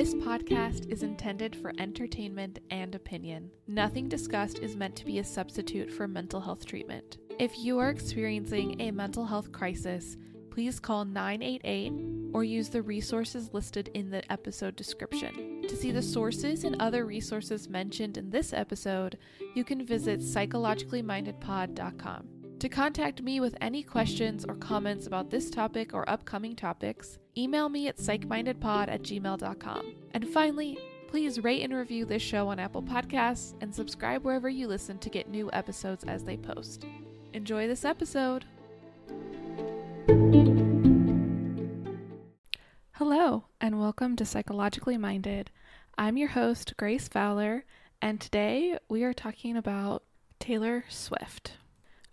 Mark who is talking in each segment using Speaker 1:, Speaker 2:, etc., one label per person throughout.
Speaker 1: This podcast is intended for entertainment and opinion. Nothing discussed is meant to be a substitute for mental health treatment. If you are experiencing a mental health crisis, please call 988 or use the resources listed in the episode description. To see the sources and other resources mentioned in this episode, you can visit psychologicallymindedpod.com. To contact me with any questions or comments about this topic or upcoming topics, email me at psychmindedpod at gmail.com. And finally, please rate and review this show on Apple Podcasts and subscribe wherever you listen to get new episodes as they post. Enjoy this episode! Hello, and welcome to Psychologically Minded. I'm your host, Grace Fowler, and today we are talking about Taylor Swift.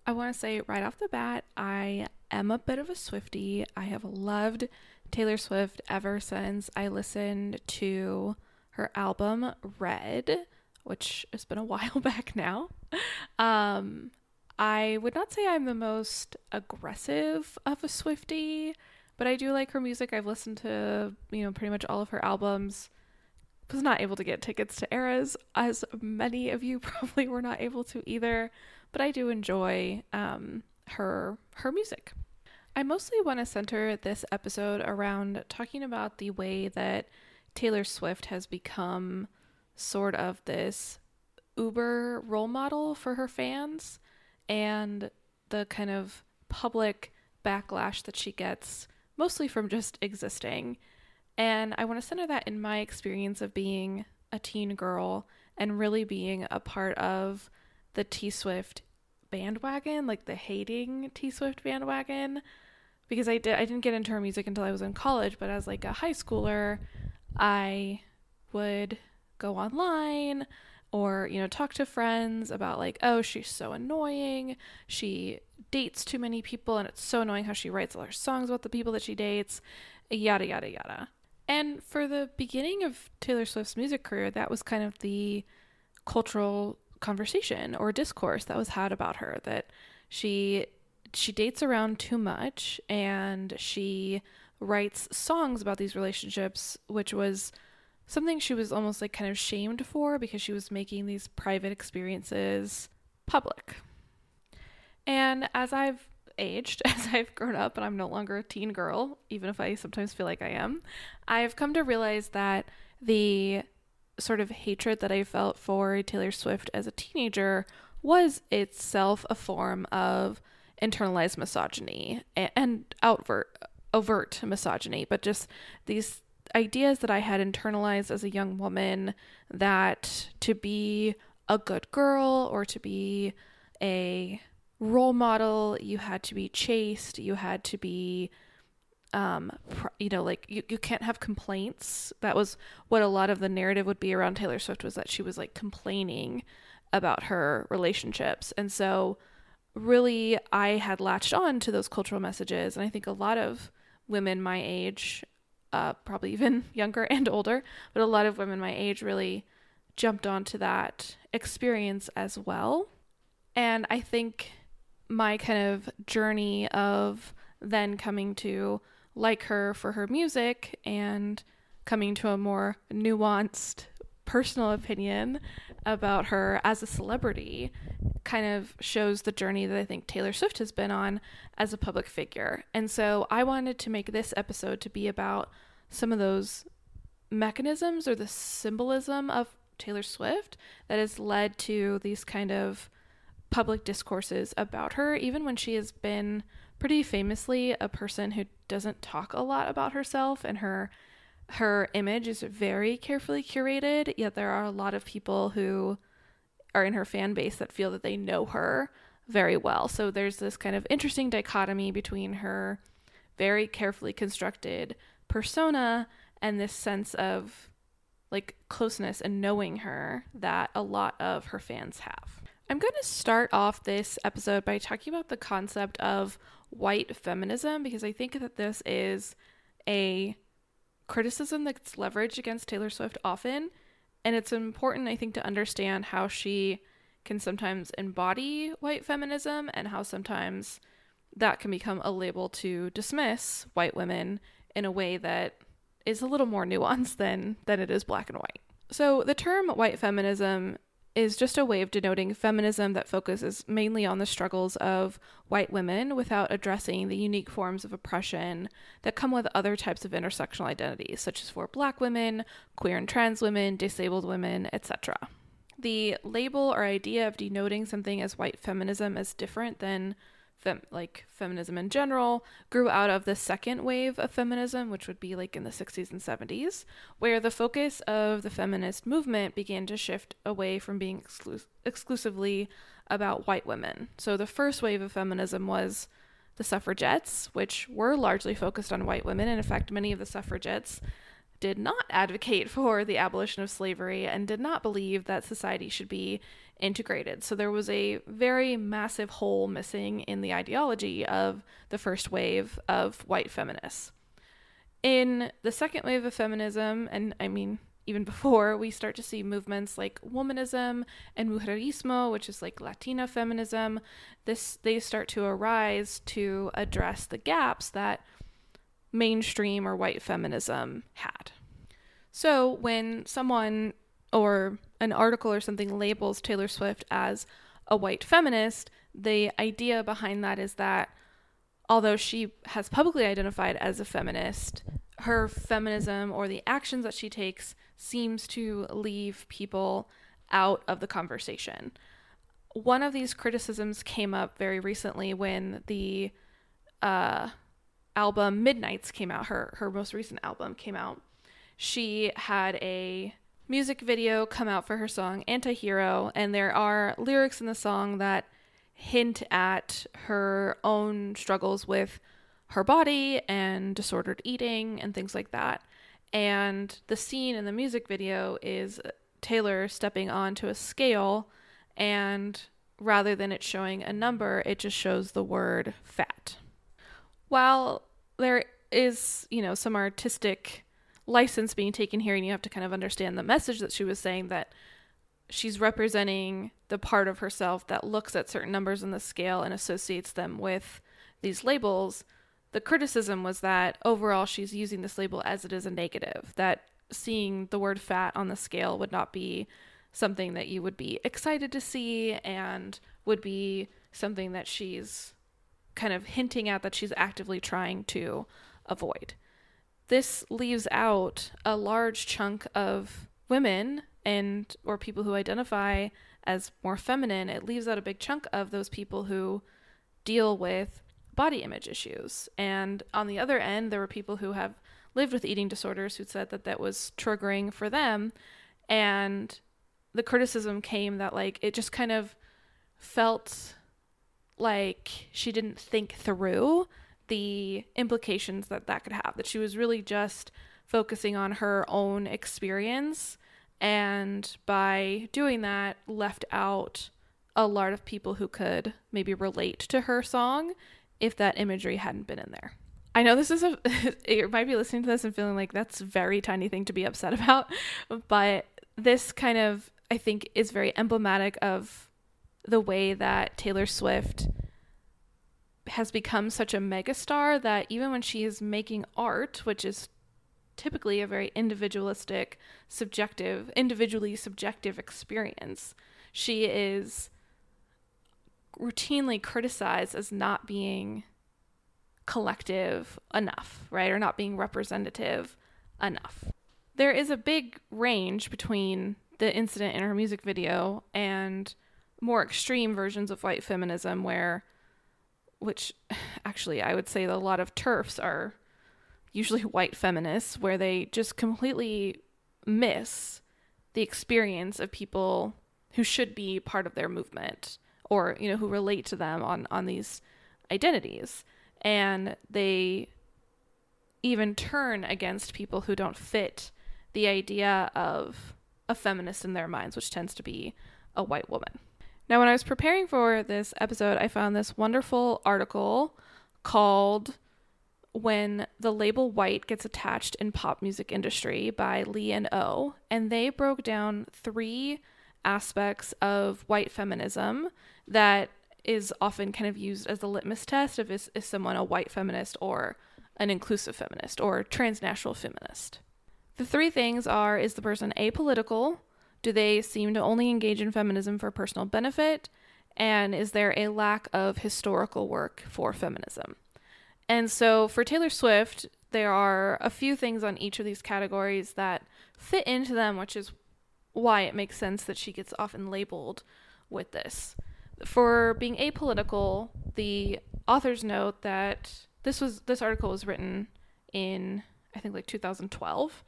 Speaker 1: I want to say right off the bat, I am a bit of a Swiftie. I have loved Taylor Swift ever since I listened to her album Red, which has been a while back now. Um, I would not say I'm the most aggressive of a Swiftie, but I do like her music. I've listened to, you know, pretty much all of her albums. Was not able to get tickets to Eras, as many of you probably were not able to either but I do enjoy um, her her music. I mostly want to center this episode around talking about the way that Taylor Swift has become sort of this uber role model for her fans and the kind of public backlash that she gets mostly from just existing. And I want to center that in my experience of being a teen girl and really being a part of the T Swift bandwagon, like the hating T Swift bandwagon, because I did I didn't get into her music until I was in college, but as like a high schooler, I would go online or you know talk to friends about like oh she's so annoying. She dates too many people and it's so annoying how she writes all her songs about the people that she dates yada yada yada. And for the beginning of taylor swift's music career that was kind of the cultural conversation or discourse that was had about her that she she dates around too much and she writes songs about these relationships which was something she was almost like kind of shamed for because she was making these private experiences public. And as I've aged, as I've grown up and I'm no longer a teen girl, even if I sometimes feel like I am, I've come to realize that the sort of hatred that I felt for Taylor Swift as a teenager was itself a form of internalized misogyny and, overt overt misogyny, but just these ideas that I had internalized as a young woman that to be a good girl or to be a role model, you had to be chaste, you had to be um you know like you, you can't have complaints. That was what a lot of the narrative would be around taylor swift was that she was like complaining about her relationships. And so really i had latched on to those cultural messages and i think a lot of women my age uh, probably even younger and older but a lot of women my age really jumped onto that experience as well. And i think my kind of journey of then coming to like her for her music and coming to a more nuanced personal opinion about her as a celebrity kind of shows the journey that I think Taylor Swift has been on as a public figure. And so I wanted to make this episode to be about some of those mechanisms or the symbolism of Taylor Swift that has led to these kind of public discourses about her, even when she has been pretty famously a person who doesn't talk a lot about herself and her her image is very carefully curated yet there are a lot of people who are in her fan base that feel that they know her very well. So there's this kind of interesting dichotomy between her very carefully constructed persona and this sense of like closeness and knowing her that a lot of her fans have I'm going to start off this episode by talking about the concept of white feminism because I think that this is a criticism that's leveraged against Taylor Swift often. And it's important, I think, to understand how she can sometimes embody white feminism and how sometimes that can become a label to dismiss white women in a way that is a little more nuanced than than it is black and white. So the term white feminism is just a way of denoting feminism that focuses mainly on the struggles of white women without addressing the unique forms of oppression that come with other types of intersectional identities, such as for black women, queer and trans women, disabled women, etc. The label or idea of denoting something as white feminism is different than fem- like feminism in general grew out of the second wave of feminism, which would be like in the 60s and 70s, where the focus of the feminist movement began to shift away from being exclu- exclusively about white women. So the first wave of feminism was the suffragettes, which were largely focused on white women. And in fact, many of the suffragettes did not advocate for the abolition of slavery and did not believe that society should be integrated. So there was a very massive hole missing in the ideology of the first wave of white feminists. In the second wave of feminism, and I mean, even before, we start to see movements like womanism and mujerismo, which is like Latina feminism. This they start to arise to address the gaps that mainstream or white feminism had. So when someone or an article or something labels Taylor Swift as a white feminist, the idea behind that is that although she has publicly identified as a feminist, her feminism or the actions that she takes seems to leave people out of the conversation. One of these criticisms came up very recently when the uh, album Midnights came out. Her her most recent album came out. She had a music video come out for her song Antihero, and there are lyrics in the song that hint at her own struggles with her body and disordered eating and things like that. And the scene in the music video is Taylor stepping onto a scale, and rather than it showing a number, it just shows the word fat. While there is, you know, some artistic license being taken here and you have to kind of understand the message that she was saying that she's representing the part of herself that looks at certain numbers on the scale and associates them with these labels the criticism was that overall she's using this label as it is a negative that seeing the word fat on the scale would not be something that you would be excited to see and would be something that she's kind of hinting at that she's actively trying to avoid this leaves out a large chunk of women and or people who identify as more feminine. It leaves out a big chunk of those people who deal with body image issues. And on the other end there were people who have lived with eating disorders who said that that was triggering for them. And the criticism came that like it just kind of felt like she didn't think through the implications that that could have. That she was really just focusing on her own experience, and by doing that, left out a lot of people who could maybe relate to her song if that imagery hadn't been in there. I know this is a, you might be listening to this and feeling like that's a very tiny thing to be upset about, but this kind of, I think, is very emblematic of the way that Taylor Swift has become such a megastar that even when she is making art, which is typically a very individualistic, subjective, individually subjective experience, she is routinely criticized as not being collective enough, right? Or not being representative enough. There is a big range between the incident in her music video and more extreme versions of white feminism where which actually I would say a lot of TERFs are usually white feminists, where they just completely miss the experience of people who should be part of their movement or you know who relate to them on on these identities. And they even turn against people who don't fit the idea of a feminist in their minds which tends to be a white woman now, when I was preparing for this episode, I found this wonderful article called When the Label White Gets Attached in Pop Music Industry by Lee and O. And they broke down three aspects of white feminism that is often kind of used as a litmus test of is, is someone a white feminist or an inclusive feminist or transnational feminist. The three things are is the person apolitical? Do they seem to only engage in feminism for personal benefit? And is there a lack of historical work for feminism? And so for Taylor Swift, there are a few things on each of these categories that fit into them, which is why it makes sense that she gets often labeled with this. For being apolitical, the authors note that this was this article was written in I think like 2012.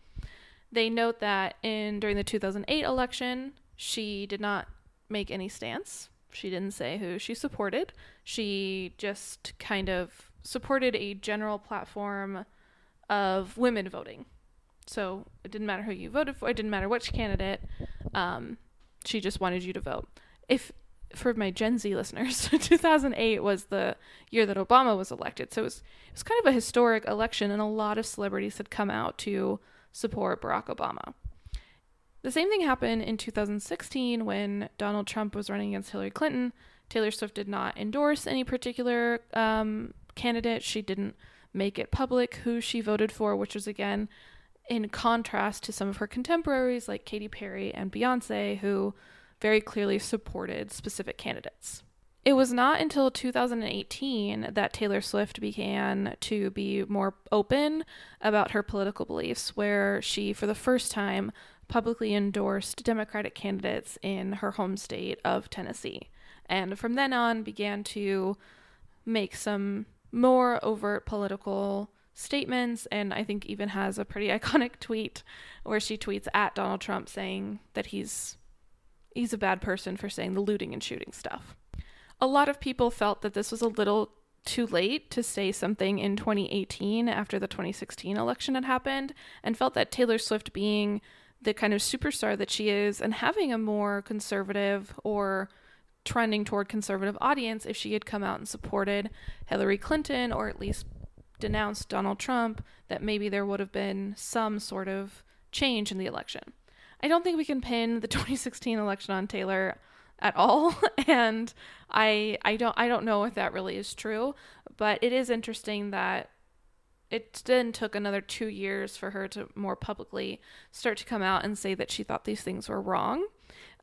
Speaker 1: They note that in during the 2008 election, she did not make any stance. She didn't say who she supported. She just kind of supported a general platform of women voting. So it didn't matter who you voted for. It didn't matter which candidate. Um, she just wanted you to vote. If for my Gen Z listeners, 2008 was the year that Obama was elected. So it was, it was kind of a historic election, and a lot of celebrities had come out to support Barack Obama. The same thing happened in 2016 when Donald Trump was running against Hillary Clinton. Taylor Swift did not endorse any particular um, candidate. She didn't make it public who she voted for, which was again in contrast to some of her contemporaries like Katy Perry and Beyonce, who very clearly supported specific candidates. It was not until 2018 that Taylor Swift began to be more open about her political beliefs, where she, for the first time, publicly endorsed Democratic candidates in her home state of Tennessee. And from then on, began to make some more overt political statements and I think even has a pretty iconic tweet where she tweets at Donald Trump saying that he's he's a bad person for saying the looting and shooting stuff. A lot of people felt that this was a little too late to say something in 2018 after the 2016 election had happened and felt that Taylor Swift being the kind of superstar that she is and having a more conservative or trending toward conservative audience if she had come out and supported Hillary Clinton or at least denounced Donald Trump that maybe there would have been some sort of change in the election. I don't think we can pin the 2016 election on Taylor at all and I I don't I don't know if that really is true, but it is interesting that it then took another 2 years for her to more publicly start to come out and say that she thought these things were wrong.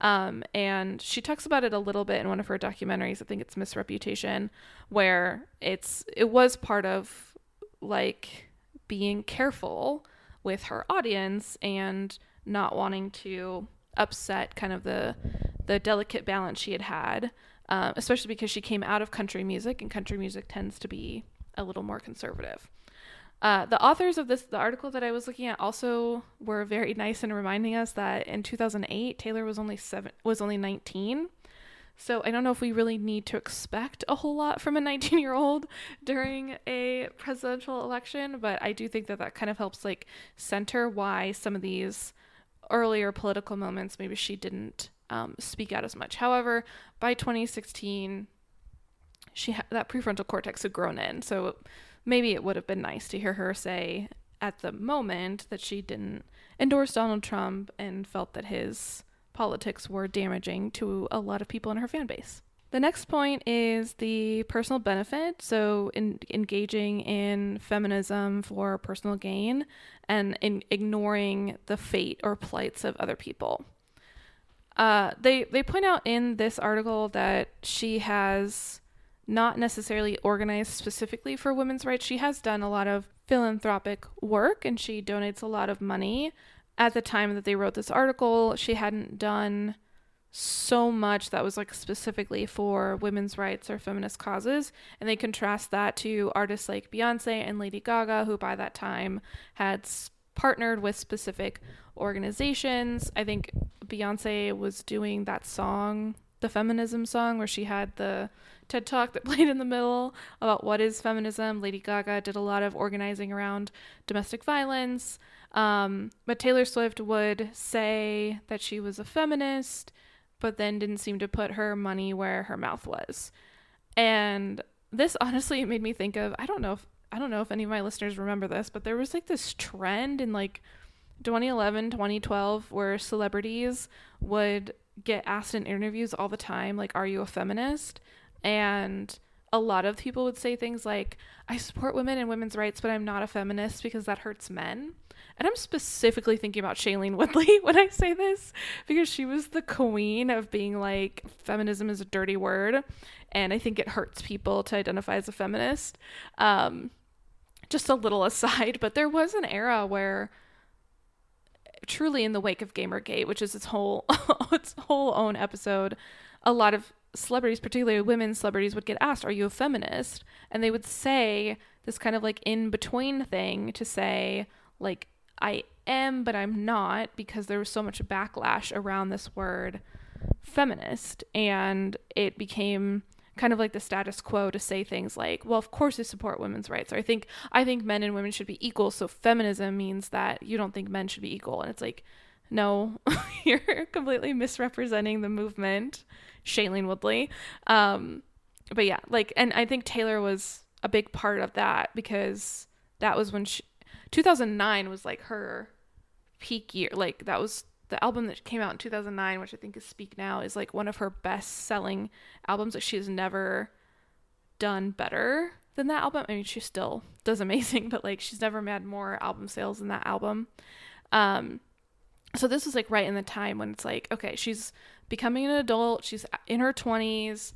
Speaker 1: Um, and she talks about it a little bit in one of her documentaries. I think it's Misreputation, where it's it was part of like being careful with her audience and not wanting to upset kind of the the delicate balance she had had, uh, especially because she came out of country music, and country music tends to be a little more conservative. Uh, the authors of this, the article that I was looking at, also were very nice in reminding us that in 2008 Taylor was only seven, was only 19. So I don't know if we really need to expect a whole lot from a 19 year old during a presidential election, but I do think that that kind of helps like center why some of these earlier political moments maybe she didn't um, speak out as much. However, by 2016, she ha- that prefrontal cortex had grown in, so maybe it would have been nice to hear her say at the moment that she didn't endorse Donald Trump and felt that his politics were damaging to a lot of people in her fan base. The next point is the personal benefit. So, in engaging in feminism for personal gain and in ignoring the fate or plights of other people. Uh, they they point out in this article that she has not necessarily organized specifically for women's rights. She has done a lot of philanthropic work and she donates a lot of money. At the time that they wrote this article, she hadn't done so much that was like specifically for women's rights or feminist causes. And they contrast that to artists like Beyonce and Lady Gaga, who by that time had partnered with specific organizations. I think Beyonce was doing that song, the feminism song, where she had the TED talk that played in the middle about what is feminism. Lady Gaga did a lot of organizing around domestic violence. Um, but Taylor Swift would say that she was a feminist, but then didn't seem to put her money where her mouth was. And this honestly made me think of I don't know if I don't know if any of my listeners remember this, but there was like this trend in like 2011, 2012 where celebrities would get asked in interviews all the time like are you a feminist? And a lot of people would say things like, I support women and women's rights, but I'm not a feminist because that hurts men. And I'm specifically thinking about Shailene Woodley when I say this because she was the queen of being like, feminism is a dirty word. And I think it hurts people to identify as a feminist. Um, just a little aside, but there was an era where truly in the wake of Gamergate, which is its whole its whole own episode, a lot of celebrities, particularly women celebrities, would get asked, Are you a feminist? And they would say this kind of like in between thing to say, like, I am, but I'm not, because there was so much backlash around this word feminist. And it became kind of like the status quo to say things like, well, of course I support women's rights. Or I think I think men and women should be equal, so feminism means that you don't think men should be equal. And it's like, no, you're completely misrepresenting the movement, Shailene Woodley. Um, but yeah, like, and I think Taylor was a big part of that because that was when she, 2009 was like her peak year. Like that was the album that came out in 2009, which I think is Speak Now, is like one of her best selling albums. Like she has never done better than that album. I mean, she still does amazing, but like she's never had more album sales than that album. Um, so this was like right in the time when it's like, okay, she's becoming an adult, she's in her 20s,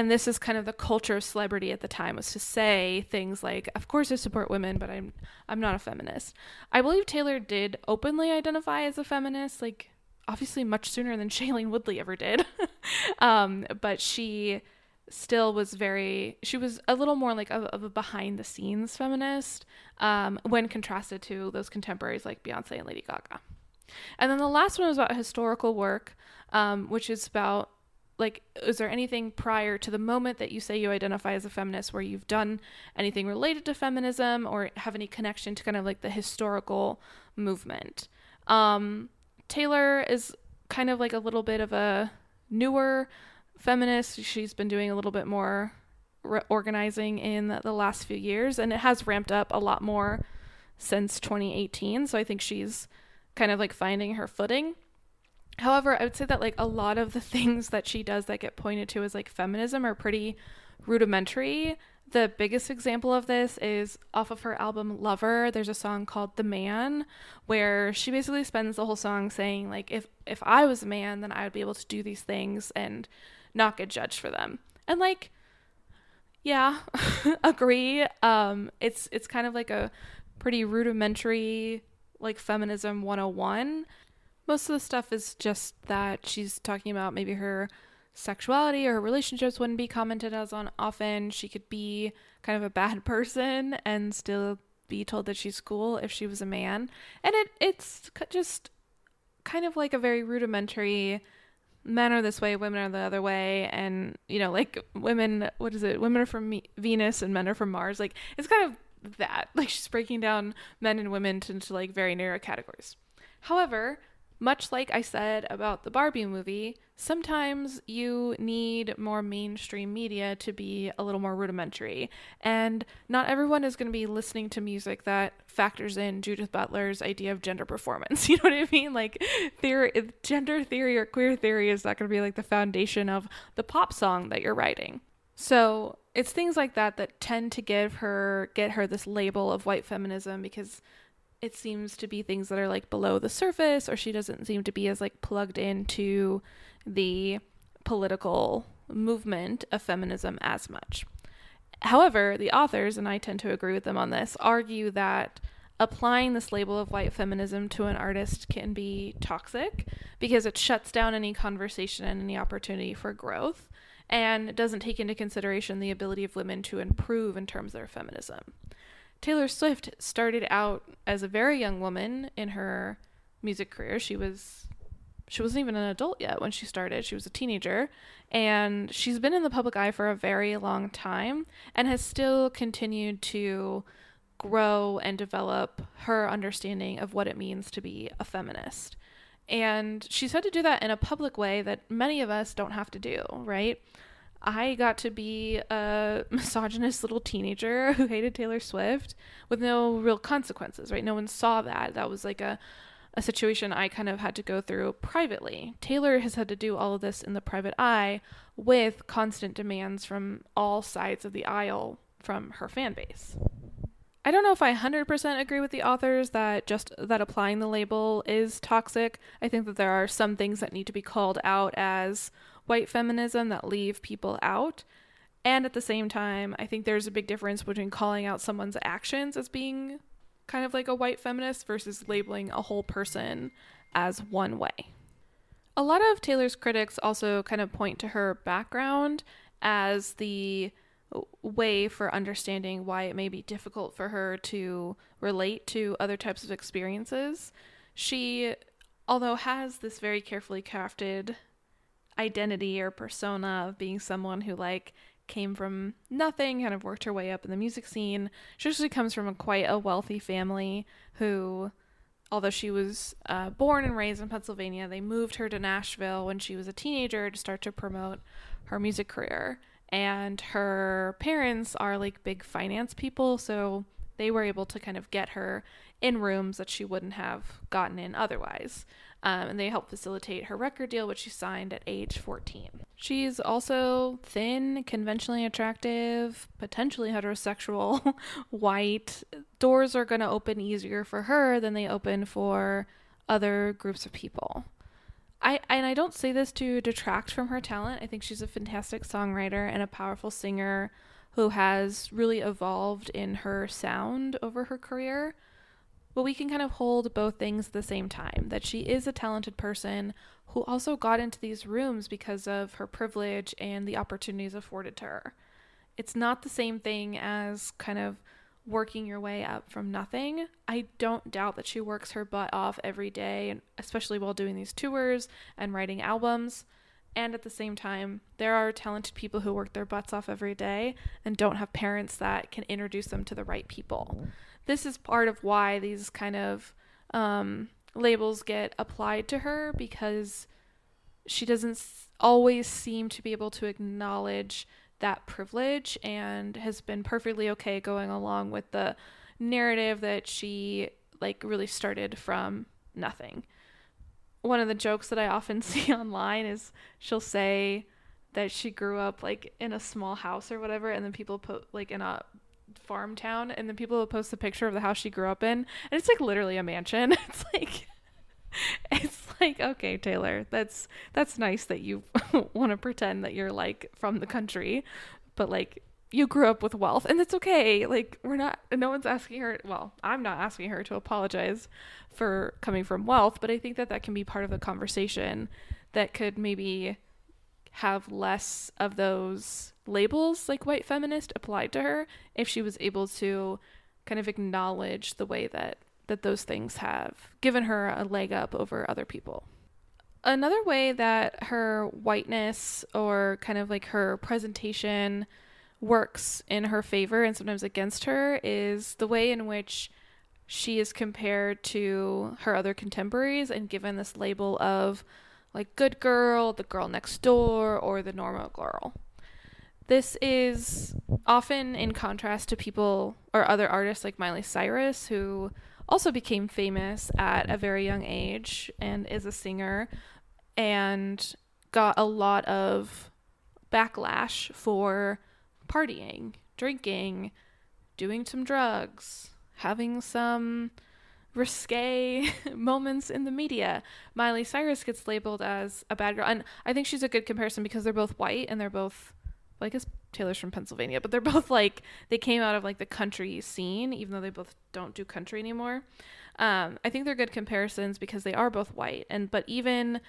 Speaker 1: and this is kind of the culture of celebrity at the time was to say things like of course i support women but i'm i'm not a feminist. I believe taylor did openly identify as a feminist like obviously much sooner than shailene woodley ever did. Um, but she still was very she was a little more like of a behind the scenes feminist um, when contrasted to those contemporaries like beyonce and lady gaga. And then the last one was about historical work um, which is about like is there anything prior to the moment that you say you identify as a feminist where you've done anything related to feminism or have any connection to kind of like the historical movement? Um, taylor is kind of like a little bit of a newer feminist. She's been doing a little bit more re- organizing in the last few years and it has ramped up a lot more since 2018 so i think she's kind of like finding her footing However, I would say that like a lot of the things that she does that get pointed to as like feminism are pretty rudimentary. The biggest example of this is off of her album Lover. There's a song called The Man where she basically spends the whole song saying like if if I was a man, then I would be able to do these things and not get judged for them. And like yeah, agree. Um it's it's kind of like a pretty rudimentary like feminism 101 most of the stuff is just that she's talking about maybe her sexuality or her relationships wouldn't be commented as on often. She could be kind of a bad person and still be told that she's cool if she was a man. And it it's just kind of like a very rudimentary men are this way, women are the other way, and you know, like women, what is it? Women are from me- Venus and men are from Mars. Like it's kind of that. Like she's breaking down men and women into like very narrow categories. However, much like I said about the Barbie movie, sometimes you need more mainstream media to be a little more rudimentary. And not everyone is going to be listening to music that factors in Judith Butler's idea of gender performance. You know what I mean? Like theory, gender theory or queer theory is not going to be like the foundation of the pop song that you're writing. So, it's things like that that tend to give her get her this label of white feminism because it seems to be things that are like below the surface or she doesn't seem to be as like plugged into the political movement of feminism as much. However, the authors, and I tend to agree with them on this, argue that applying this label of white feminism to an artist can be toxic because it shuts down any conversation and any opportunity for growth and doesn't take into consideration the ability of women to improve in terms of their feminism. Taylor Swift started out as a very young woman in her music career. She was she wasn't even an adult yet when she started. She was a teenager and she's been in the public eye for a very long time and has still continued to grow and develop her understanding of what it means to be a feminist. And she's had to do that in a public way that many of us don't have to do, right? I got to be a misogynist little teenager who hated Taylor Swift with no real consequences, right? No one saw that. That was like a a situation I kind of had to go through privately. Taylor has had to do all of this in the private eye with constant demands from all sides of the aisle from her fan base. I don't know if I 100% agree with the authors that just that applying the label is toxic. I think that there are some things that need to be called out as white feminism that leave people out. And at the same time, I think there's a big difference between calling out someone's actions as being kind of like a white feminist versus labeling a whole person as one way. A lot of Taylor's critics also kind of point to her background as the way for understanding why it may be difficult for her to relate to other types of experiences. She, although has this very carefully crafted identity or persona of being someone who like came from nothing, kind of worked her way up in the music scene. She actually comes from a quite a wealthy family who, although she was uh, born and raised in Pennsylvania, they moved her to Nashville when she was a teenager to start to promote her music career and her parents are like big finance people, so they were able to kind of get her in rooms that she wouldn't have gotten in otherwise. Um, and they helped facilitate her record deal, which she signed at age 14. She's also thin, conventionally attractive, potentially heterosexual, white. Doors are going to open easier for her than they open for other groups of people. I and I don't say this to detract from her talent. I think she's a fantastic songwriter and a powerful singer who has really evolved in her sound over her career. But we can kind of hold both things at the same time that she is a talented person who also got into these rooms because of her privilege and the opportunities afforded to her. It's not the same thing as kind of working your way up from nothing. I don't doubt that she works her butt off every day, especially while doing these tours and writing albums. And at the same time, there are talented people who work their butts off every day and don't have parents that can introduce them to the right people. Mm-hmm. This is part of why these kind of um, labels get applied to her because she doesn't always seem to be able to acknowledge that privilege and has been perfectly okay going along with the narrative that she like really started from nothing. One of the jokes that I often see online is she'll say that she grew up like in a small house or whatever and then people put like in a farm town and then people will post a picture of the house she grew up in and it's like literally a mansion. It's like it's like okay taylor that's that's nice that you want to pretend that you're like from the country but like you grew up with wealth and it's okay like we're not no one's asking her well i'm not asking her to apologize for coming from wealth but i think that that can be part of the conversation that could maybe have less of those labels like white feminist applied to her if she was able to kind of acknowledge the way that that those things have given her a leg up over other people. Another way that her whiteness or kind of like her presentation works in her favor and sometimes against her is the way in which she is compared to her other contemporaries and given this label of like good girl, the girl next door, or the normal girl. This is often in contrast to people or other artists like Miley Cyrus, who also became famous at a very young age and is a singer and got a lot of backlash for partying, drinking, doing some drugs, having some risque moments in the media. Miley Cyrus gets labeled as a bad girl. And I think she's a good comparison because they're both white and they're both well, I guess Taylor's from Pennsylvania, but they're both like they came out of like the country scene, even though they both don't do country anymore. Um, I think they're good comparisons because they are both white, and but even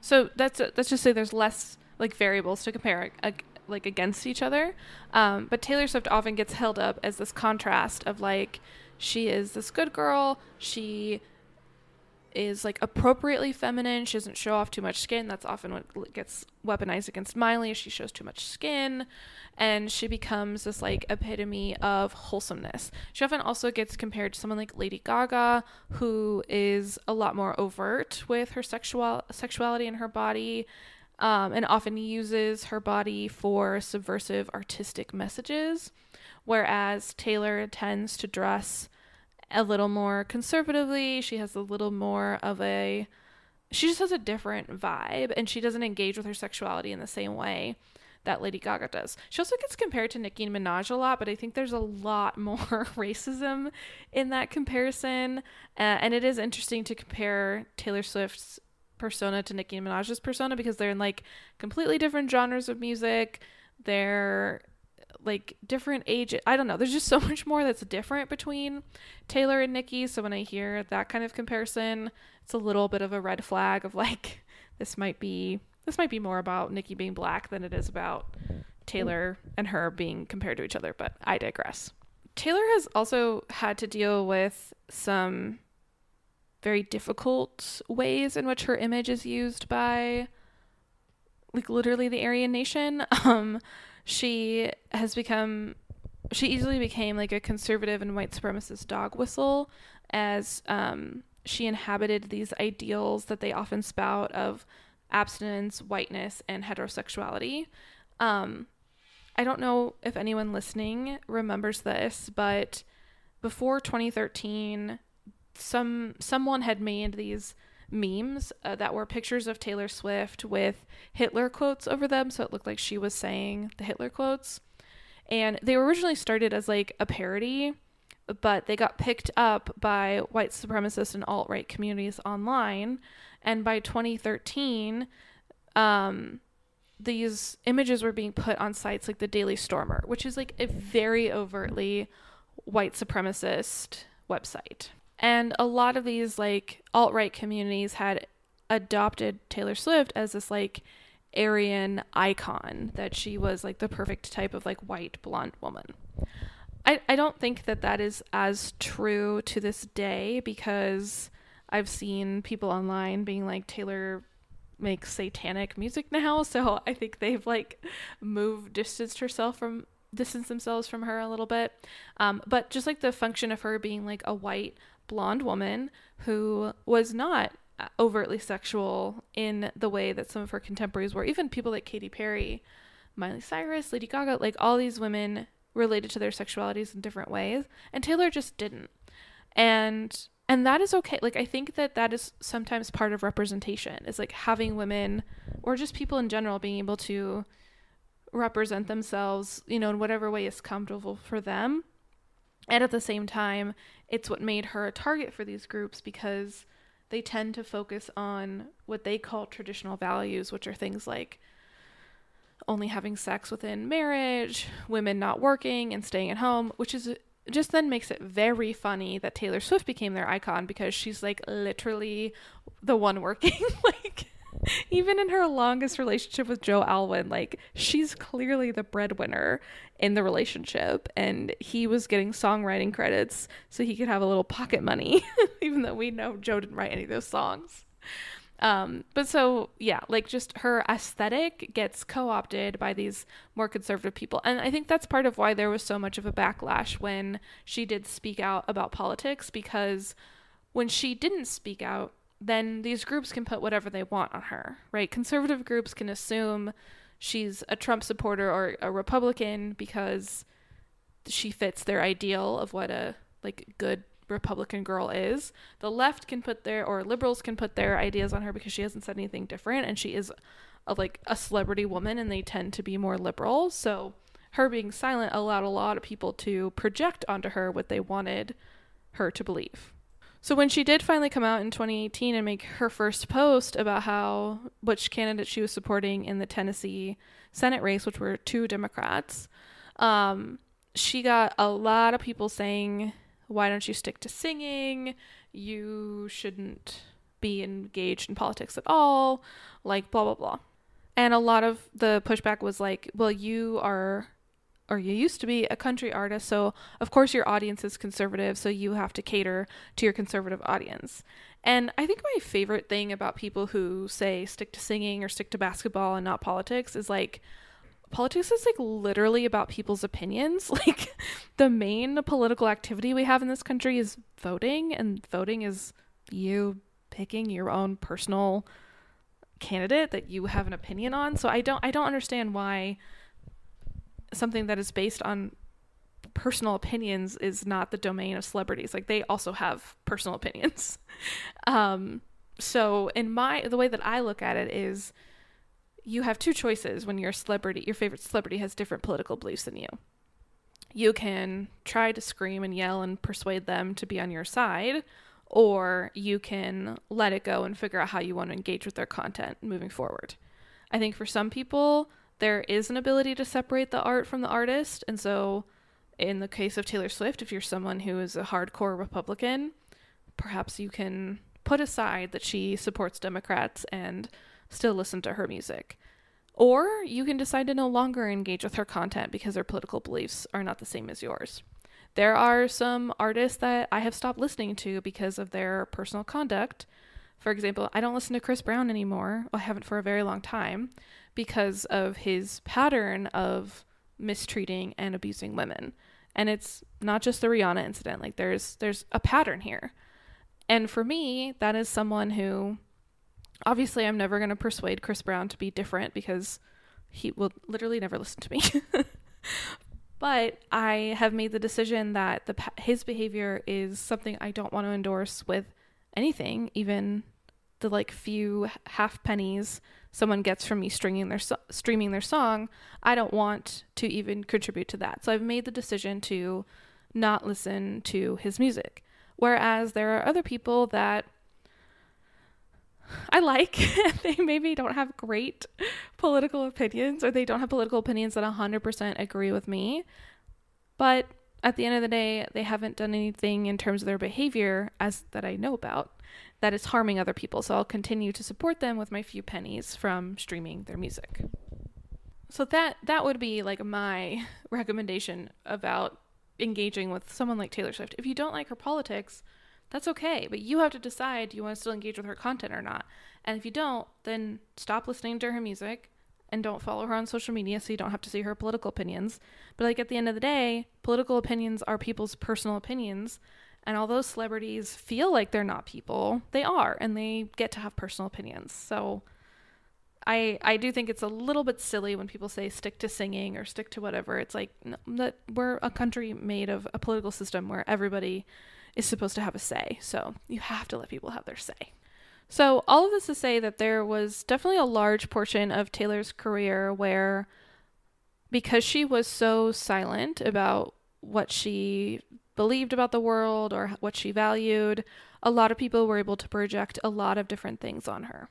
Speaker 1: so, that's let's just say there's less like variables to compare like against each other. Um, but Taylor Swift often gets held up as this contrast of like she is this good girl, she is like appropriately feminine. She doesn't show off too much skin. That's often what gets weaponized against Miley. She shows too much skin and she becomes this like epitome of wholesomeness. She often also gets compared to someone like Lady Gaga who is a lot more overt with her sexual sexuality and her body. Um, and often uses her body for subversive artistic messages, whereas Taylor tends to dress a little more conservatively. She has a little more of a she just has a different vibe and she doesn't engage with her sexuality in the same way that Lady Gaga does. She also gets compared to Nicki Minaj a lot, but I think there's a lot more racism in that comparison. Uh, and it is interesting to compare Taylor Swift's persona to Nicki Minaj's persona because they're in like completely different genres of music. They're like different age I don't know. There's just so much more that's different between Taylor and Nicki. So when I hear that kind of comparison, it's a little bit of a red flag of like this might be this might be more about Nicki being black than it is about Taylor and her being compared to each other, but I digress. Taylor has also had to deal with some very difficult ways in which her image is used by like literally the Aryan nation. Um she has become she easily became like a conservative and white supremacist dog whistle as um, she inhabited these ideals that they often spout of abstinence, whiteness, and heterosexuality. Um, I don't know if anyone listening remembers this, but before 2013, some someone had made these memes uh, that were pictures of Taylor Swift with Hitler quotes over them, so it looked like she was saying the Hitler quotes. And they originally started as like a parody, but they got picked up by white supremacist and alt right communities online. And by 2013, um, these images were being put on sites like the Daily Stormer, which is like a very overtly white supremacist website. And a lot of these like alt right communities had adopted Taylor Swift as this like Aryan icon, that she was like the perfect type of like white blonde woman. I, I don't think that that is as true to this day because I've seen people online being like Taylor makes satanic music now, so I think they've like moved distanced herself from distance themselves from her a little bit. Um, but just like the function of her being like a white blonde woman who was not uh, overtly sexual in the way that some of her contemporaries were, even people like Katy Perry, Miley Cyrus, Lady Gaga, like all these women related to their sexualities in different ways, and Taylor just didn't. And and that is okay. Like I think that that is sometimes part of representation is like having women or just people in general being able to represent themselves, you know, in whatever way is comfortable for them. And at the same time, it's what made her a target for these groups because they tend to focus on what they call traditional values, which are things like only having sex within marriage, women not working and staying at home, which is just then makes it very funny that Taylor Swift became their icon because she's like literally the one working. like even in her longest relationship with Joe Alwyn, like she's clearly the breadwinner in the relationship, and he was getting songwriting credits so he could have a little pocket money, even though we know Joe didn't write any of those songs. Um, but so yeah, like just her aesthetic gets co-opted by these more conservative people, and I think that's part of why there was so much of a backlash when she did speak out about politics because when she didn't speak out then these groups can put whatever they want on her, right? Conservative groups can assume she's a Trump supporter or a Republican because she fits their ideal of what a like good Republican girl is. The left can put their or liberals can put their ideas on her because she hasn't said anything different and she is a, like a celebrity woman and they tend to be more liberal. So her being silent allowed a lot of people to project onto her what they wanted her to believe. So when she did finally come out in 2018 and make her first post about how which candidate she was supporting in the Tennessee Senate race, which were two Democrats, um, she got a lot of people saying, "Why don't you stick to singing? You shouldn't be engaged in politics at all." Like blah blah blah. And a lot of the pushback was like, "Well, you are or you used to be a country artist, so of course your audience is conservative, so you have to cater to your conservative audience. And I think my favorite thing about people who say stick to singing or stick to basketball and not politics is like politics is like literally about people's opinions. Like the main political activity we have in this country is voting, and voting is you picking your own personal candidate that you have an opinion on. So I don't I don't understand why something that is based on personal opinions is not the domain of celebrities. Like they also have personal opinions. um, so in my the way that I look at it is you have two choices when your celebrity your favorite celebrity has different political beliefs than you. You can try to scream and yell and persuade them to be on your side, or you can let it go and figure out how you want to engage with their content moving forward. I think for some people, there is an ability to separate the art from the artist. And so, in the case of Taylor Swift, if you're someone who is a hardcore Republican, perhaps you can put aside that she supports Democrats and still listen to her music. Or you can decide to no longer engage with her content because her political beliefs are not the same as yours. There are some artists that I have stopped listening to because of their personal conduct. For example, I don't listen to Chris Brown anymore. Well, I haven't for a very long time because of his pattern of mistreating and abusing women. And it's not just the Rihanna incident. Like there's there's a pattern here. And for me, that is someone who obviously I'm never going to persuade Chris Brown to be different because he will literally never listen to me. but I have made the decision that the his behavior is something I don't want to endorse with anything, even the like few half pennies someone gets from me streaming their so- streaming their song, I don't want to even contribute to that. So I've made the decision to not listen to his music. Whereas there are other people that I like. they maybe don't have great political opinions or they don't have political opinions that 100% agree with me. But at the end of the day, they haven't done anything in terms of their behavior as that I know about that is harming other people. So I'll continue to support them with my few pennies from streaming their music. So that that would be like my recommendation about engaging with someone like Taylor Swift. If you don't like her politics, that's okay, but you have to decide you want to still engage with her content or not. And if you don't, then stop listening to her music and don't follow her on social media so you don't have to see her political opinions. But like at the end of the day, political opinions are people's personal opinions and although celebrities feel like they're not people, they are, and they get to have personal opinions. So I I do think it's a little bit silly when people say stick to singing or stick to whatever. It's like that we're a country made of a political system where everybody is supposed to have a say. So you have to let people have their say. So all of this to say that there was definitely a large portion of Taylor's career where because she was so silent about what she believed about the world or what she valued, a lot of people were able to project a lot of different things on her.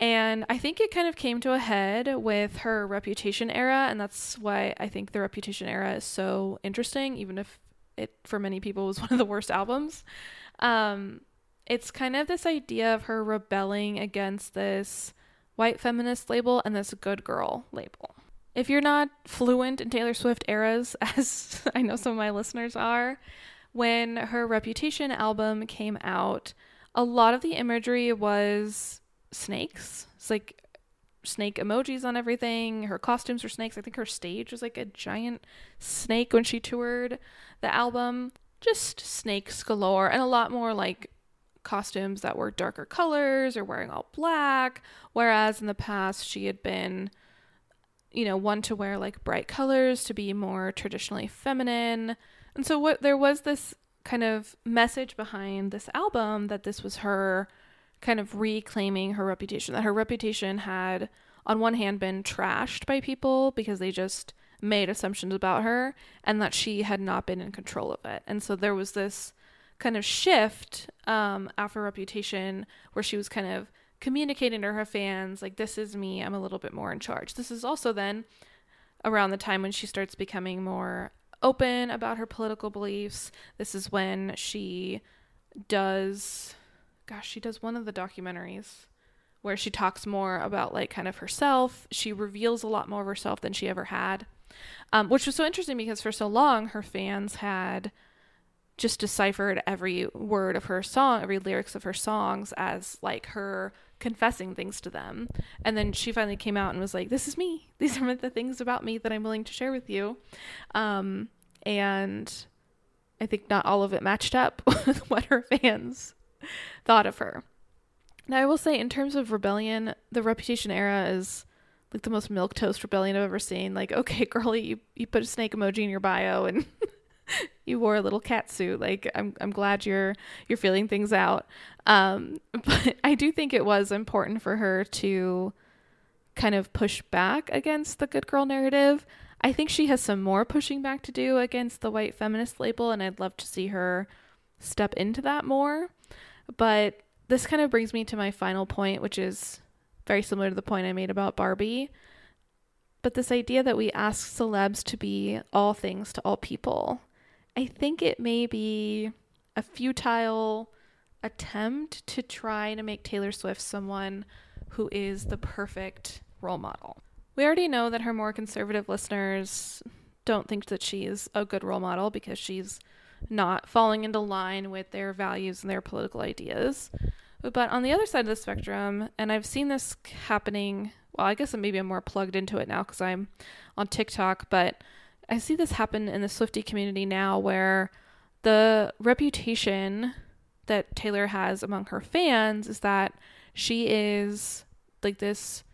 Speaker 1: And I think it kind of came to a head with her Reputation era, and that's why I think the Reputation era is so interesting, even if it for many people was one of the worst albums. Um, it's kind of this idea of her rebelling against this white feminist label and this good girl label. If you're not fluent in Taylor Swift eras, as I know some of my listeners are, when her Reputation album came out, a lot of the imagery was snakes. It's like snake emojis on everything. Her costumes were snakes. I think her stage was like a giant snake when she toured the album. Just snakes galore and a lot more like costumes that were darker colors or wearing all black. Whereas in the past, she had been you know, one to wear like bright colors to be more traditionally feminine. And so what there was this kind of message behind this album that this was her kind of reclaiming her reputation that her reputation had on one hand been trashed by people because they just made assumptions about her and that she had not been in control of it. And so there was this kind of shift um, after reputation where she was kind of communicating to her fans like this is me i'm a little bit more in charge. This is also then around the time when she starts becoming more open about her political beliefs. This is when she does gosh she does one of the documentaries where she talks more about like kind of herself. She reveals a lot more of herself than she ever had um, which was so interesting because for so long her fans had just deciphered every word of her song every lyrics of her songs as like her confessing things to them. And then she finally came out and was like, This is me. These are the things about me that I'm willing to share with you. Um, and I think not all of it matched up with what her fans thought of her. Now, I will say, in terms of rebellion, the Reputation era is like the most milquetoast rebellion I've ever seen. Like, okay, girlie, you, you put a snake emoji in your bio and you wore a little cat suit. Like, I'm I'm glad you're you're feeling things out. Um, but I do think it was important for her to kind of push back against the good girl narrative. I think she has some more pushing back to do against the white feminist label, and I'd love to see her step into that more. But this kind of brings me to my final point, which is very similar to the point I made about Barbie. But this idea that we ask celebs to be all things to all people, I think it may be a futile attempt to try to make Taylor Swift someone who is the perfect role model. We already know that her more conservative listeners don't think that she's a good role model because she's not falling into line with their values and their political ideas. But on the other side of the spectrum, and I've seen this happening, well, I guess maybe I'm more plugged into it now because I'm on TikTok, but I see this happen in the Swiftie community now where the reputation that Taylor has among her fans is that she is like this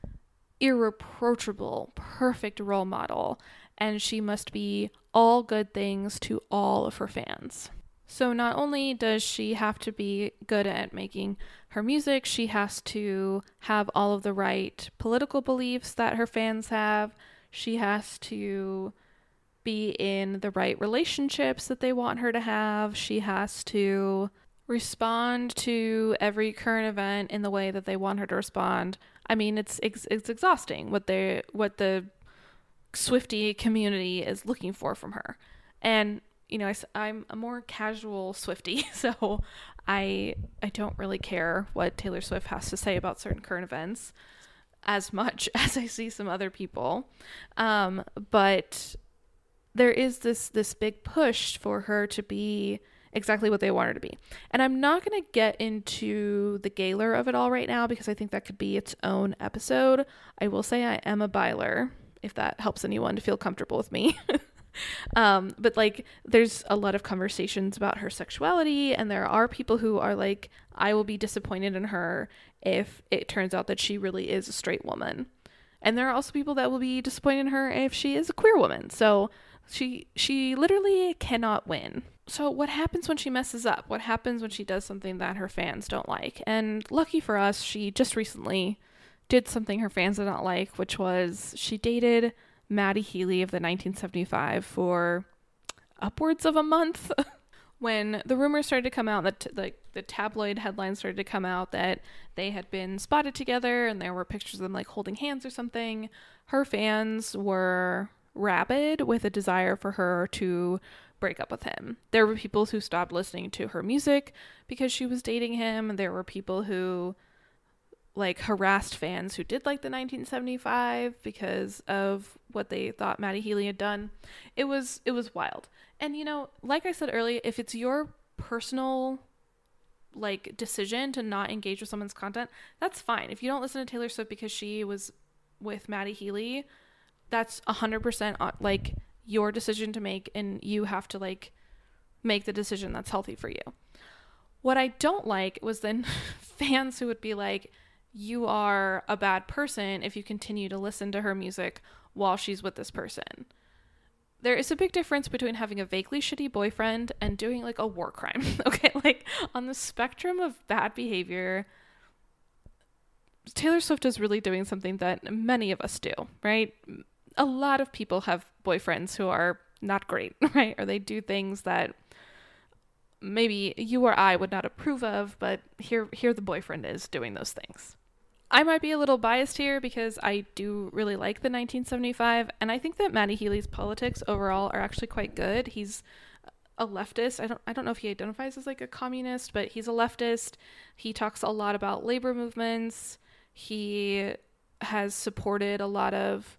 Speaker 1: irreproachable, perfect role model, and she must be all good things to all of her fans. So not only does she have to be good at making her music, she has to have all of the right political beliefs that her fans have. She has to be in the right relationships that they want her to have. She has to respond to every current event in the way that they want her to respond. I mean, it's it's, it's exhausting what they what the Swiftie community is looking for from her. And you know, I, am a more casual Swiftie, so I I don't really care what Taylor Swift has to say about certain current events as much as I see some other people. Um, but there is this this big push for her to be exactly what they want her to be. And I'm not going to get into the Gaylor of it all right now because I think that could be its own episode. I will say I am a Byler if that helps anyone to feel comfortable with me. um, but like, there's a lot of conversations about her sexuality, and there are people who are like, I will be disappointed in her if it turns out that she really is a straight woman. And there are also people that will be disappointed in her if she is a queer woman. So she she literally cannot win. So what happens when she messes up? What happens when she does something that her fans don't like? And lucky for us, she just recently did something her fans did not like, which was she dated Matty Healy of the 1975 for upwards of a month. when the rumors started to come out that like the tabloid headlines started to come out that they had been spotted together and there were pictures of them like holding hands or something her fans were rabid with a desire for her to break up with him there were people who stopped listening to her music because she was dating him there were people who like harassed fans who did like the 1975 because of what they thought Matty Healy had done. It was it was wild. And you know, like I said earlier, if it's your personal like decision to not engage with someone's content, that's fine. If you don't listen to Taylor Swift because she was with Matty Healy, that's 100% uh, like your decision to make and you have to like make the decision that's healthy for you. What I don't like was then fans who would be like, you are a bad person if you continue to listen to her music while she's with this person. There is a big difference between having a vaguely shitty boyfriend and doing like a war crime. okay, like on the spectrum of bad behavior, Taylor Swift is really doing something that many of us do, right? A lot of people have boyfriends who are not great, right? Or they do things that maybe you or I would not approve of, but here here the boyfriend is doing those things. I might be a little biased here because I do really like the 1975, and I think that Matty Healy's politics overall are actually quite good. He's a leftist. I don't I don't know if he identifies as like a communist, but he's a leftist. He talks a lot about labor movements. He has supported a lot of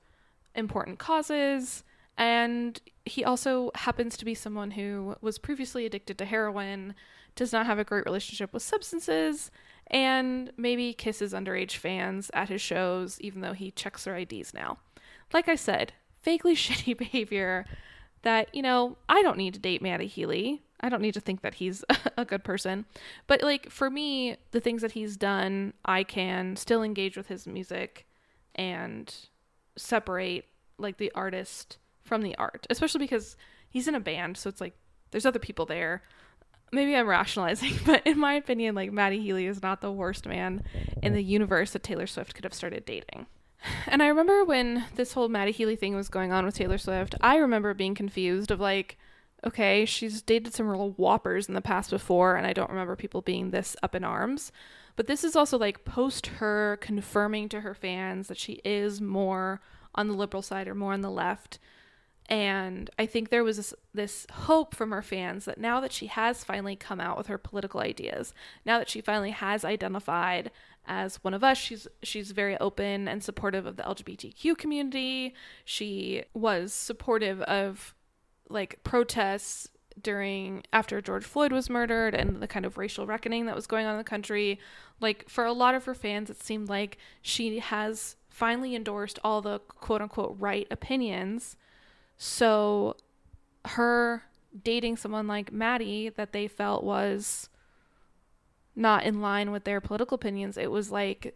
Speaker 1: important causes and he also happens to be someone who was previously addicted to heroin, does not have a great relationship with substances, and maybe kisses underage fans at his shows, even though he checks their IDs now. Like I said, vaguely shitty behavior that, you know, I don't need to date Matty Healy. I don't need to think that he's a good person. But, like, for me, the things that he's done, I can still engage with his music and separate like the artist from the art, especially because he's in a band, so it's like there's other people there. Maybe I'm rationalizing, but in my opinion, like Matty Healy is not the worst man in the universe that Taylor Swift could have started dating. And I remember when this whole Matty Healy thing was going on with Taylor Swift, I remember being confused of like, okay, she's dated some real whoppers in the past before, and I don't remember people being this up in arms. But this is also like post her confirming to her fans that she is more on the liberal side or more on the left. And I think there was this, this, hope from her fans that now that she has finally come out with her political ideas, now that she finally has identified as one of us, she's she's very open and supportive of the LGBTQ community. She was supportive of like protests during after George Floyd was murdered and the kind of racial reckoning that was going on in the country. Like for a lot of her fans, it seemed like she has finally endorsed all the quote unquote right opinions. So her dating someone like Matty that they felt was not in line with their political opinions, it was like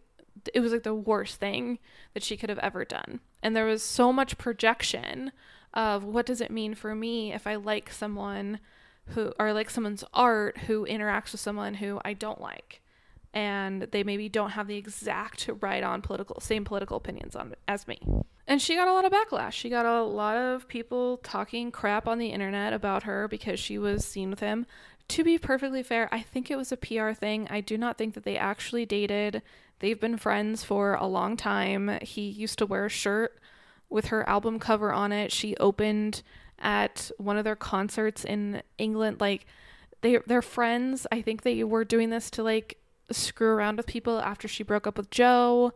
Speaker 1: it was like the worst thing that she could have ever done. And there was so much projection of what does it mean for me if I like someone who or like someone's art who interacts with someone who I don't like and they maybe don't have the exact right on political same political opinions on as me. And she got a lot of backlash. She got a lot of people talking crap on the internet about her because she was seen with him. To be perfectly fair, I think it was a PR thing. I do not think that they actually dated. They've been friends for a long time. He used to wear a shirt with her album cover on it. She opened at one of their concerts in England. Like they they're friends. I think they were doing this to like screw around with people after she broke up with Joe.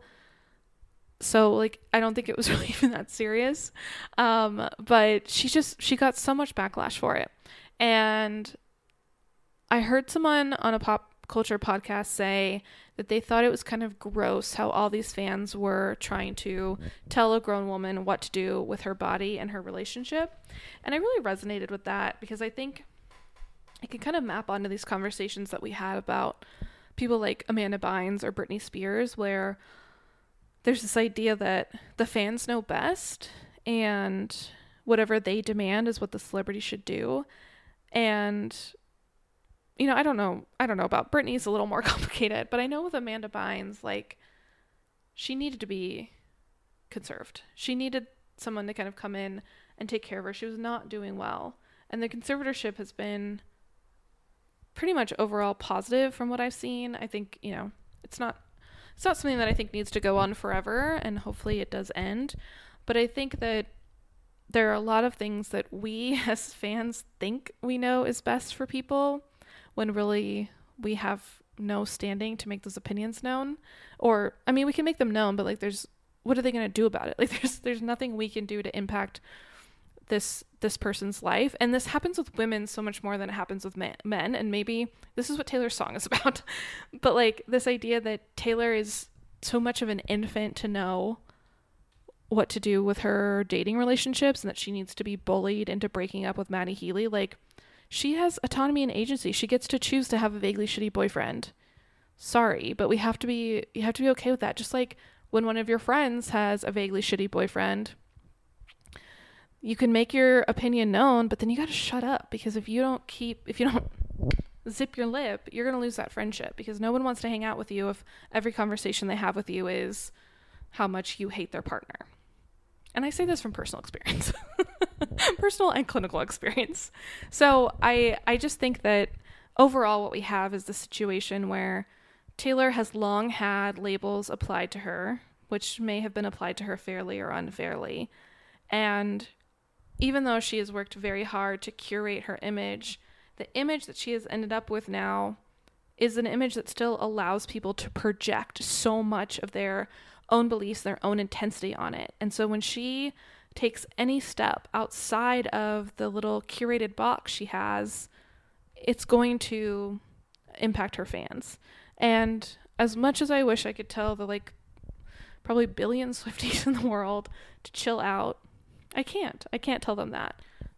Speaker 1: So like I don't think it was really even that serious. Um, but she just she got so much backlash for it. And I heard someone on a pop culture podcast say that they thought it was kind of gross how all these fans were trying to tell a grown woman what to do with her body and her relationship. And I really resonated with that because I think it can kind of map onto these conversations that we had about people like Amanda Bynes or Britney Spears, where there's this idea that the fans know best and whatever they demand is what the celebrity should do. And you know, I don't know. I don't know about Britney's a little more complicated, but I know with Amanda Bynes, like, she needed to be conserved. She needed someone to kind of come in and take care of her. She was not doing well. And the conservatorship has been pretty much overall positive from what I've seen. I think, you know, it's not it's not something that I think needs to go on forever and hopefully it does end. But I think that there are a lot of things that we as fans think we know is best for people when really we have no standing to make those opinions known. Or i mean we can make them known but like there's what are they going to do about it? Like there's there's nothing we can do to impact this this person's life. And this happens with women so much more than it happens with men, men. And maybe this is what taylor's song is about. But like this idea that taylor is so much of an infant to know what to do with her dating relationships and that she needs to be bullied into breaking up with matty healy like she has autonomy and agency. She gets to choose to have a vaguely shitty boyfriend. Sorry, but we have to be you have to be okay with that. Just like when one of your friends has a vaguely shitty boyfriend, you can make your opinion known, but then you got to shut up because if you don't keep if you don't zip your lip, you're going to lose that friendship because no one wants to hang out with you if every conversation they have with you is how much you hate their partner. And I say this from personal experience. personal and clinical experience. So I I just think that overall what we have is the situation where Taylor has long had labels applied to her, which may have been applied to her fairly or unfairly. And even though she has worked very hard to curate her image, the image that she has ended up with now is an image that still allows people to project so much of their own beliefs, their own intensity on it. And so when she takes any step outside of the little curated box she has, it's going to impact her fans. And as much as I wish I could tell the like probably billion Swifties in the world to chill out, I can't. I can't tell them that.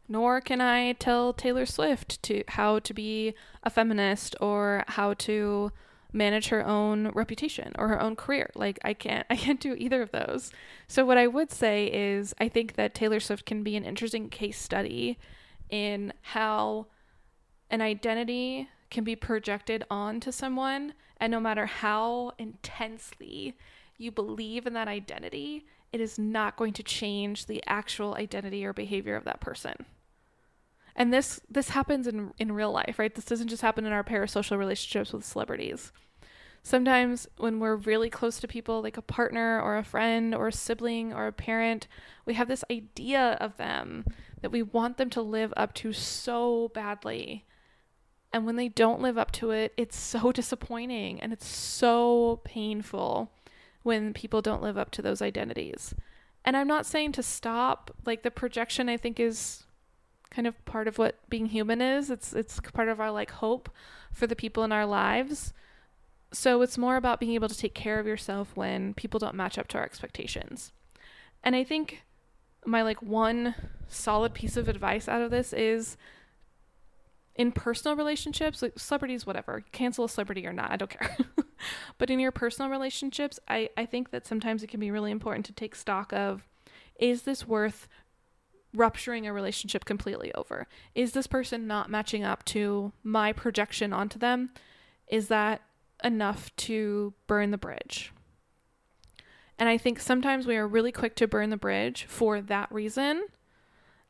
Speaker 1: Nor can I tell Taylor Swift to how to be a feminist or how to manage her own reputation or her own career. Like I can't I can't do either of those. So what I would say is I think that Taylor Swift can be an interesting case study in how an identity can be projected onto someone and no matter how intensely you believe in that identity, it is not going to change the actual identity or behavior of that person. And this this happens in in real life, right? This doesn't just happen in our parasocial relationships with celebrities. Sometimes when we're really close to people like a partner or a friend or a sibling or a parent, we have this idea of them that we want them to live up to so badly. And when they don't live up to it, it's so disappointing and it's so painful when people don't live up to those identities. And I'm not saying to stop, like the projection I think is kind of part of what being human is. It's it's part of our like hope for the people in our lives. So it's more about being able to take care of yourself when people don't match up to our expectations. And I think my like one solid piece of advice out of this is in personal relationships, like celebrities, whatever, cancel a celebrity or not, I don't care. but in your personal relationships, I, I think that sometimes it can be really important to take stock of is this worth rupturing a relationship completely over? Is this person not matching up to my projection onto them? Is that enough to burn the bridge? And I think sometimes we are really quick to burn the bridge for that reason.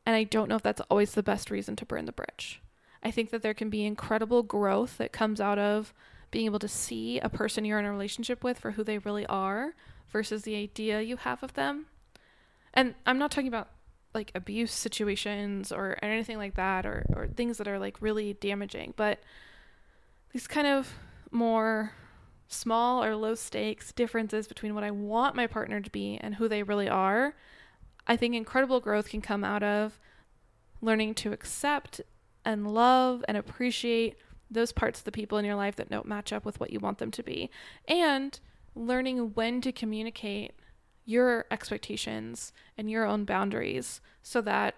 Speaker 1: And I don't know if that's always the best reason to burn the bridge. I think that there can be incredible growth that comes out of being able to see a person you're in a relationship with for who they really are versus the idea you have of them. And I'm not talking about like abuse situations or anything like that or, or things that are like really damaging, but these kind of more small or low stakes differences between what I want my partner to be and who they really are, I think incredible growth can come out of learning to accept and love and appreciate those parts of the people in your life that don't match up with what you want them to be. And learning when to communicate your expectations and your own boundaries so that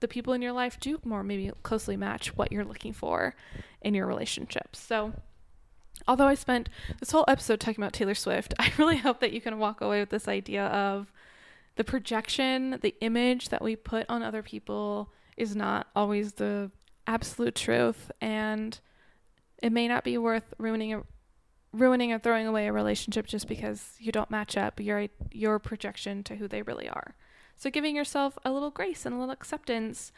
Speaker 1: the people in your life do more maybe closely match what you're looking for in your relationships. So, although I spent this whole episode talking about Taylor Swift, I really hope that you can walk away with this idea of the projection, the image that we put on other people is not always the absolute truth and it may not be worth ruining a ruining or throwing away a relationship just because you don't match up your your projection to who they really are. So giving yourself a little grace and a little acceptance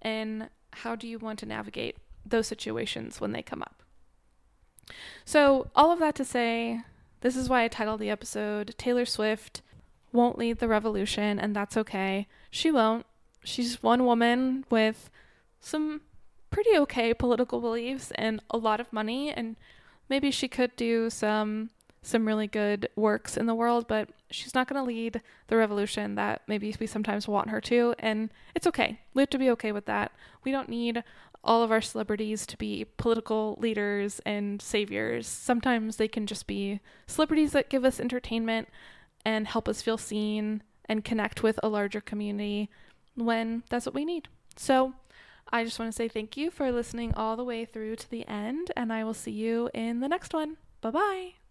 Speaker 1: and how do you want to navigate those situations when they come up. So all of that to say, this is why I titled the episode Taylor Swift won't lead the revolution and that's okay. She won't. She's one woman with some pretty okay political beliefs and a lot of money and maybe she could do some some really good works in the world, but she's not going to lead the revolution that maybe we sometimes want her to. And it's okay. We have to be okay with that. We don't need all of our celebrities to be political leaders and saviors. Sometimes they can just be celebrities that give us entertainment and help us feel seen and connect with a larger community when that's what we need. So, I just want to say thank you for listening all the way through to the end, and I will see you in the next one. Bye bye.